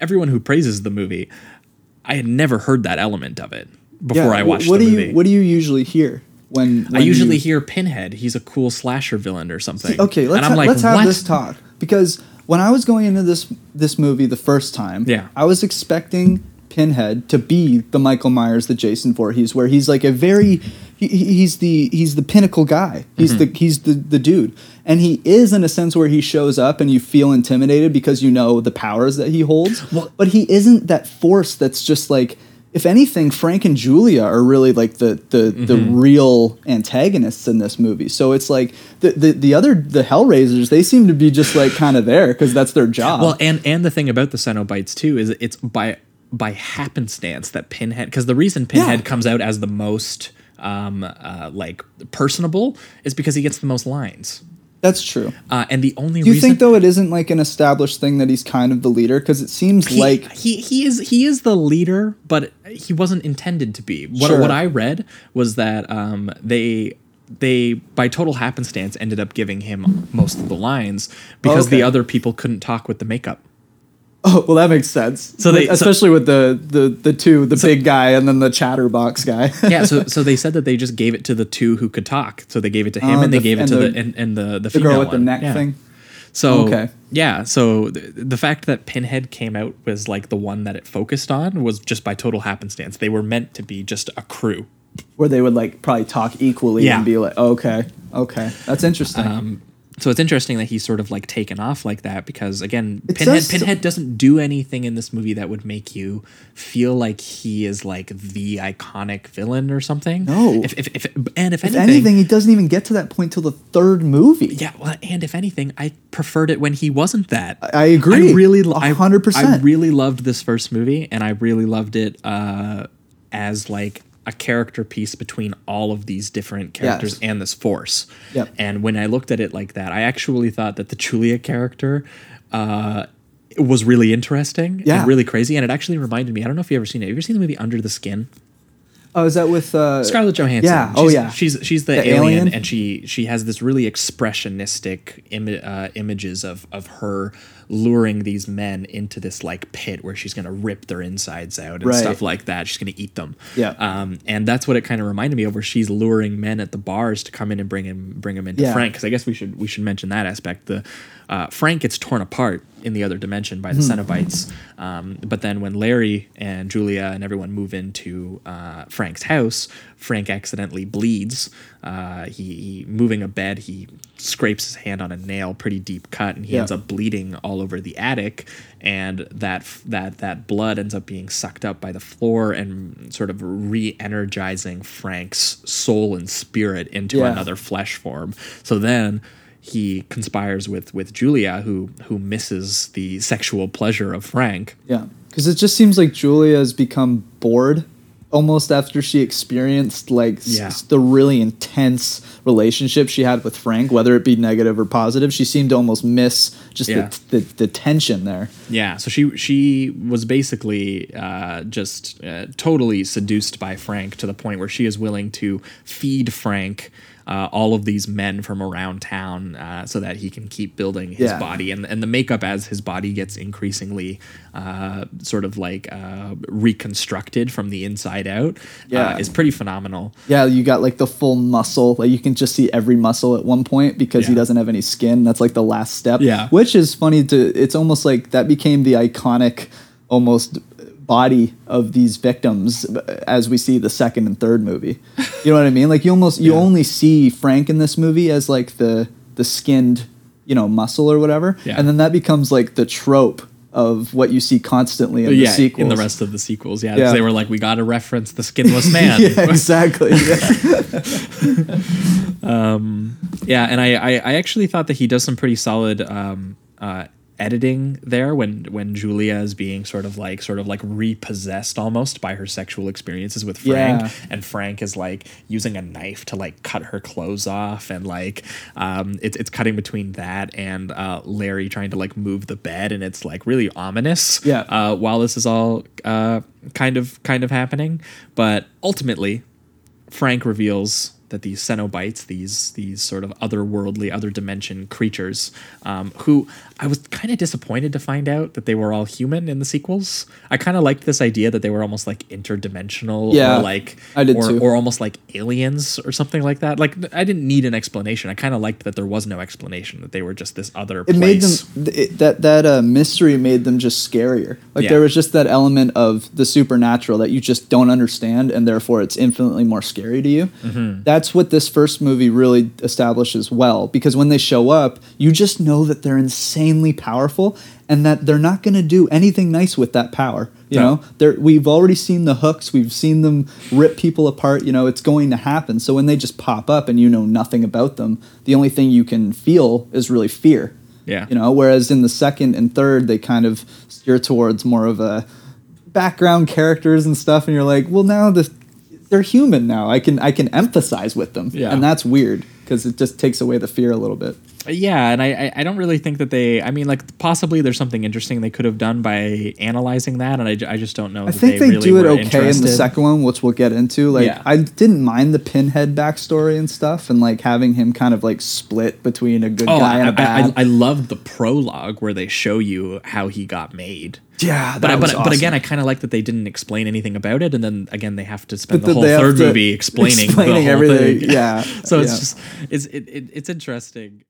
everyone who praises the movie, I had never heard that element of it before I watched what the do movie. you what do you usually hear when, I usually you- hear Pinhead. He's a cool slasher villain or something. Okay, let's and I'm ha- like, let's have this talk because when I was going into this this movie the first time, Yeah. I was expecting Pinhead to be the Michael Myers the Jason Voorhees, where he's like a very he, he- he's the he's the pinnacle guy. He's Mm-hmm. the he's the the dude, and he is in a sense where he shows up and you feel intimidated because you know the powers that he holds. Well- but he isn't that force that's just like. If anything, Frank and Julia are really like the the, the Mm-hmm. real antagonists in this movie. So it's like the, the the other the Hellraisers, they seem to be just like kind of there because that's their job. Well, and and the thing about the Cenobites too is it's by by happenstance that Pinhead because the reason Pinhead Yeah. comes out as the most um uh, like personable is because he gets the most lines. that's true. Uh, and the only you reason think though it isn't like an established thing that he's kind of the leader? Because it seems he, like he he is he is the leader, but he wasn't intended to be. What Sure. what I read was that um they they by total happenstance ended up giving him most of the lines because Okay. the other people couldn't talk with the makeup. oh well that makes sense. So they- so- especially with the the the two the big guy and then the chatterbox guy. yeah, so so they said that they just gave it to the two who could talk. So they gave it to him Oh, and they the- gave it to the, the- and, and the the, the female girl with the neck Yeah. thing. So Okay. yeah, so the, the fact that Pinhead came out was like the one that it focused on was just by total happenstance. They were meant to be just a crew. Where they would like probably talk equally Yeah. and be like, okay, okay, that's interesting. Um, so it's interesting that he's sort of like taken off like that because again, It Pinhead does- Pinhead doesn't do anything in this movie that would make you feel like he is like the iconic villain or something. No. If, if, if and if, if anything, anything, he doesn't even get to that point till the third movie. Yeah, well, and if anything, I preferred it when he wasn't that. I agree. I really, I- hundred percent. I really loved this first movie, and I really loved it uh, as like a character piece between all of these different characters Yes. and this force. Yep. And when I looked at it like that, I actually thought that the Julia character. Uh, was really interesting Yeah. and really crazy, and it actually reminded me. I don't know if you've ever seen it. Have you ever seen the movie Under the Skin? Oh, is that with uh, Scarlett Johansson. Yeah. Oh, She's- yeah. She's she's the, The alien, alien? and she she has this really expressionistic Im- uh, images of of her luring these men into this like pit where she's gonna rip their insides out and Right. stuff like that. She's gonna eat them. Yeah. Um, and that's what it kind of reminded me of, where she's luring men at the bars to come in and bring him bring him into Yeah. Frank. Because I guess we should we should mention that aspect. The uh, Frank gets torn apart in the other dimension by the Hmm. Cenobites. Um, but then when Larry and Julia and everyone move into uh, Frank's house, Frank accidentally bleeds. Uh, he, he moving a bed, he scrapes his hand on a nail, pretty deep cut, and he Yeah. ends up bleeding all over the attic. And that that that blood ends up being sucked up by the floor and sort of re-energizing Frank's soul and spirit into Yeah. another flesh form. So then he conspires with with Julia, who who misses the sexual pleasure of Frank. Yeah, because it just seems like Julia has become bored almost after she experienced like s- the really intense relationship she had with Frank, whether it be negative or positive. She seemed to almost miss just Yeah. the, the the tension there. Yeah, so she she was basically uh, just uh, totally seduced by Frank to the point where she is willing to feed Frank uh, all of these men from around town uh, so that he can keep building his Yeah. body and and the makeup as his body gets increasingly uh, sort of like uh, reconstructed from the inside out Yeah. uh, is pretty phenomenal. Yeah, you got like the full muscle. Like you can just see every muscle at one point because he doesn't have any skin. That's like the last step. Yeah. Which is funny to it's almost like that became the iconic almost body of these victims as we see the second and third movie. You know what I mean? Like you almost you Yeah. only see Frank in this movie as like the the skinned, you know, muscle or whatever. Yeah. And then that becomes like the trope of what you see constantly in the yeah, sequels. in the rest of the sequels, yeah, Yeah. they were like, we got to reference the skinless man. yeah, exactly. Yeah. Yeah, and I, I, I actually thought that he does some pretty solid um, uh, editing there when when Julia is being sort of like sort of like repossessed almost by her sexual experiences with Frank, Yeah. and Frank is like using a knife to like cut her clothes off, and like um, it's it's cutting between that and uh, Larry trying to like move the bed, and it's like really ominous. Yeah. Uh, while this is all uh, kind of kind of happening, but ultimately Frank reveals that these Cenobites, these these sort of otherworldly, other dimension creatures, um, who I was kind of disappointed to find out that they were all human in the sequels. I kind of liked this idea that they were almost like interdimensional Yeah, or like I did or, too. or almost like aliens or something like that. Like I didn't need an explanation. I kind of liked that there was no explanation that they were just this other it place. made them it, that that uh, mystery made them just scarier. Like Yeah. there was just that element of the supernatural that you just don't understand, and therefore it's infinitely more scary to you. Mm-hmm. That's what this first movie really establishes well, because when they show up, you just know that they're insanely powerful, and that they're not going to do anything nice with that power. You No. know, they're, we've already seen the hooks, we've seen them rip people apart. You know, it's going to happen. So when they just pop up and you know nothing about them, the only thing you can feel is really fear. Yeah. You know, whereas in the second and third, they kind of steer towards more of a background characters and stuff, and you're like, well, now the they're human now. I can I can emphasize with them, Yeah. and that's weird because it just takes away the fear a little bit. Yeah, and I, I- I don't really think that they. I mean, like possibly there's something interesting they could have done by analyzing that, and I, I just don't know. I think they, do it okay in the second one, which we'll get into. Like, Yeah. I didn't mind the Pinhead backstory and stuff, and like having him kind of like split between a good Oh, guy and a bad. I, I, I loved the prologue where they show you how he got made. Yeah, But I- was but but again. I kind of like that they didn't explain anything about it, and then again they have to spend But the whole third movie explaining, explaining the whole everything. thing. Yeah, so it's yeah. just it's it, it, it's interesting.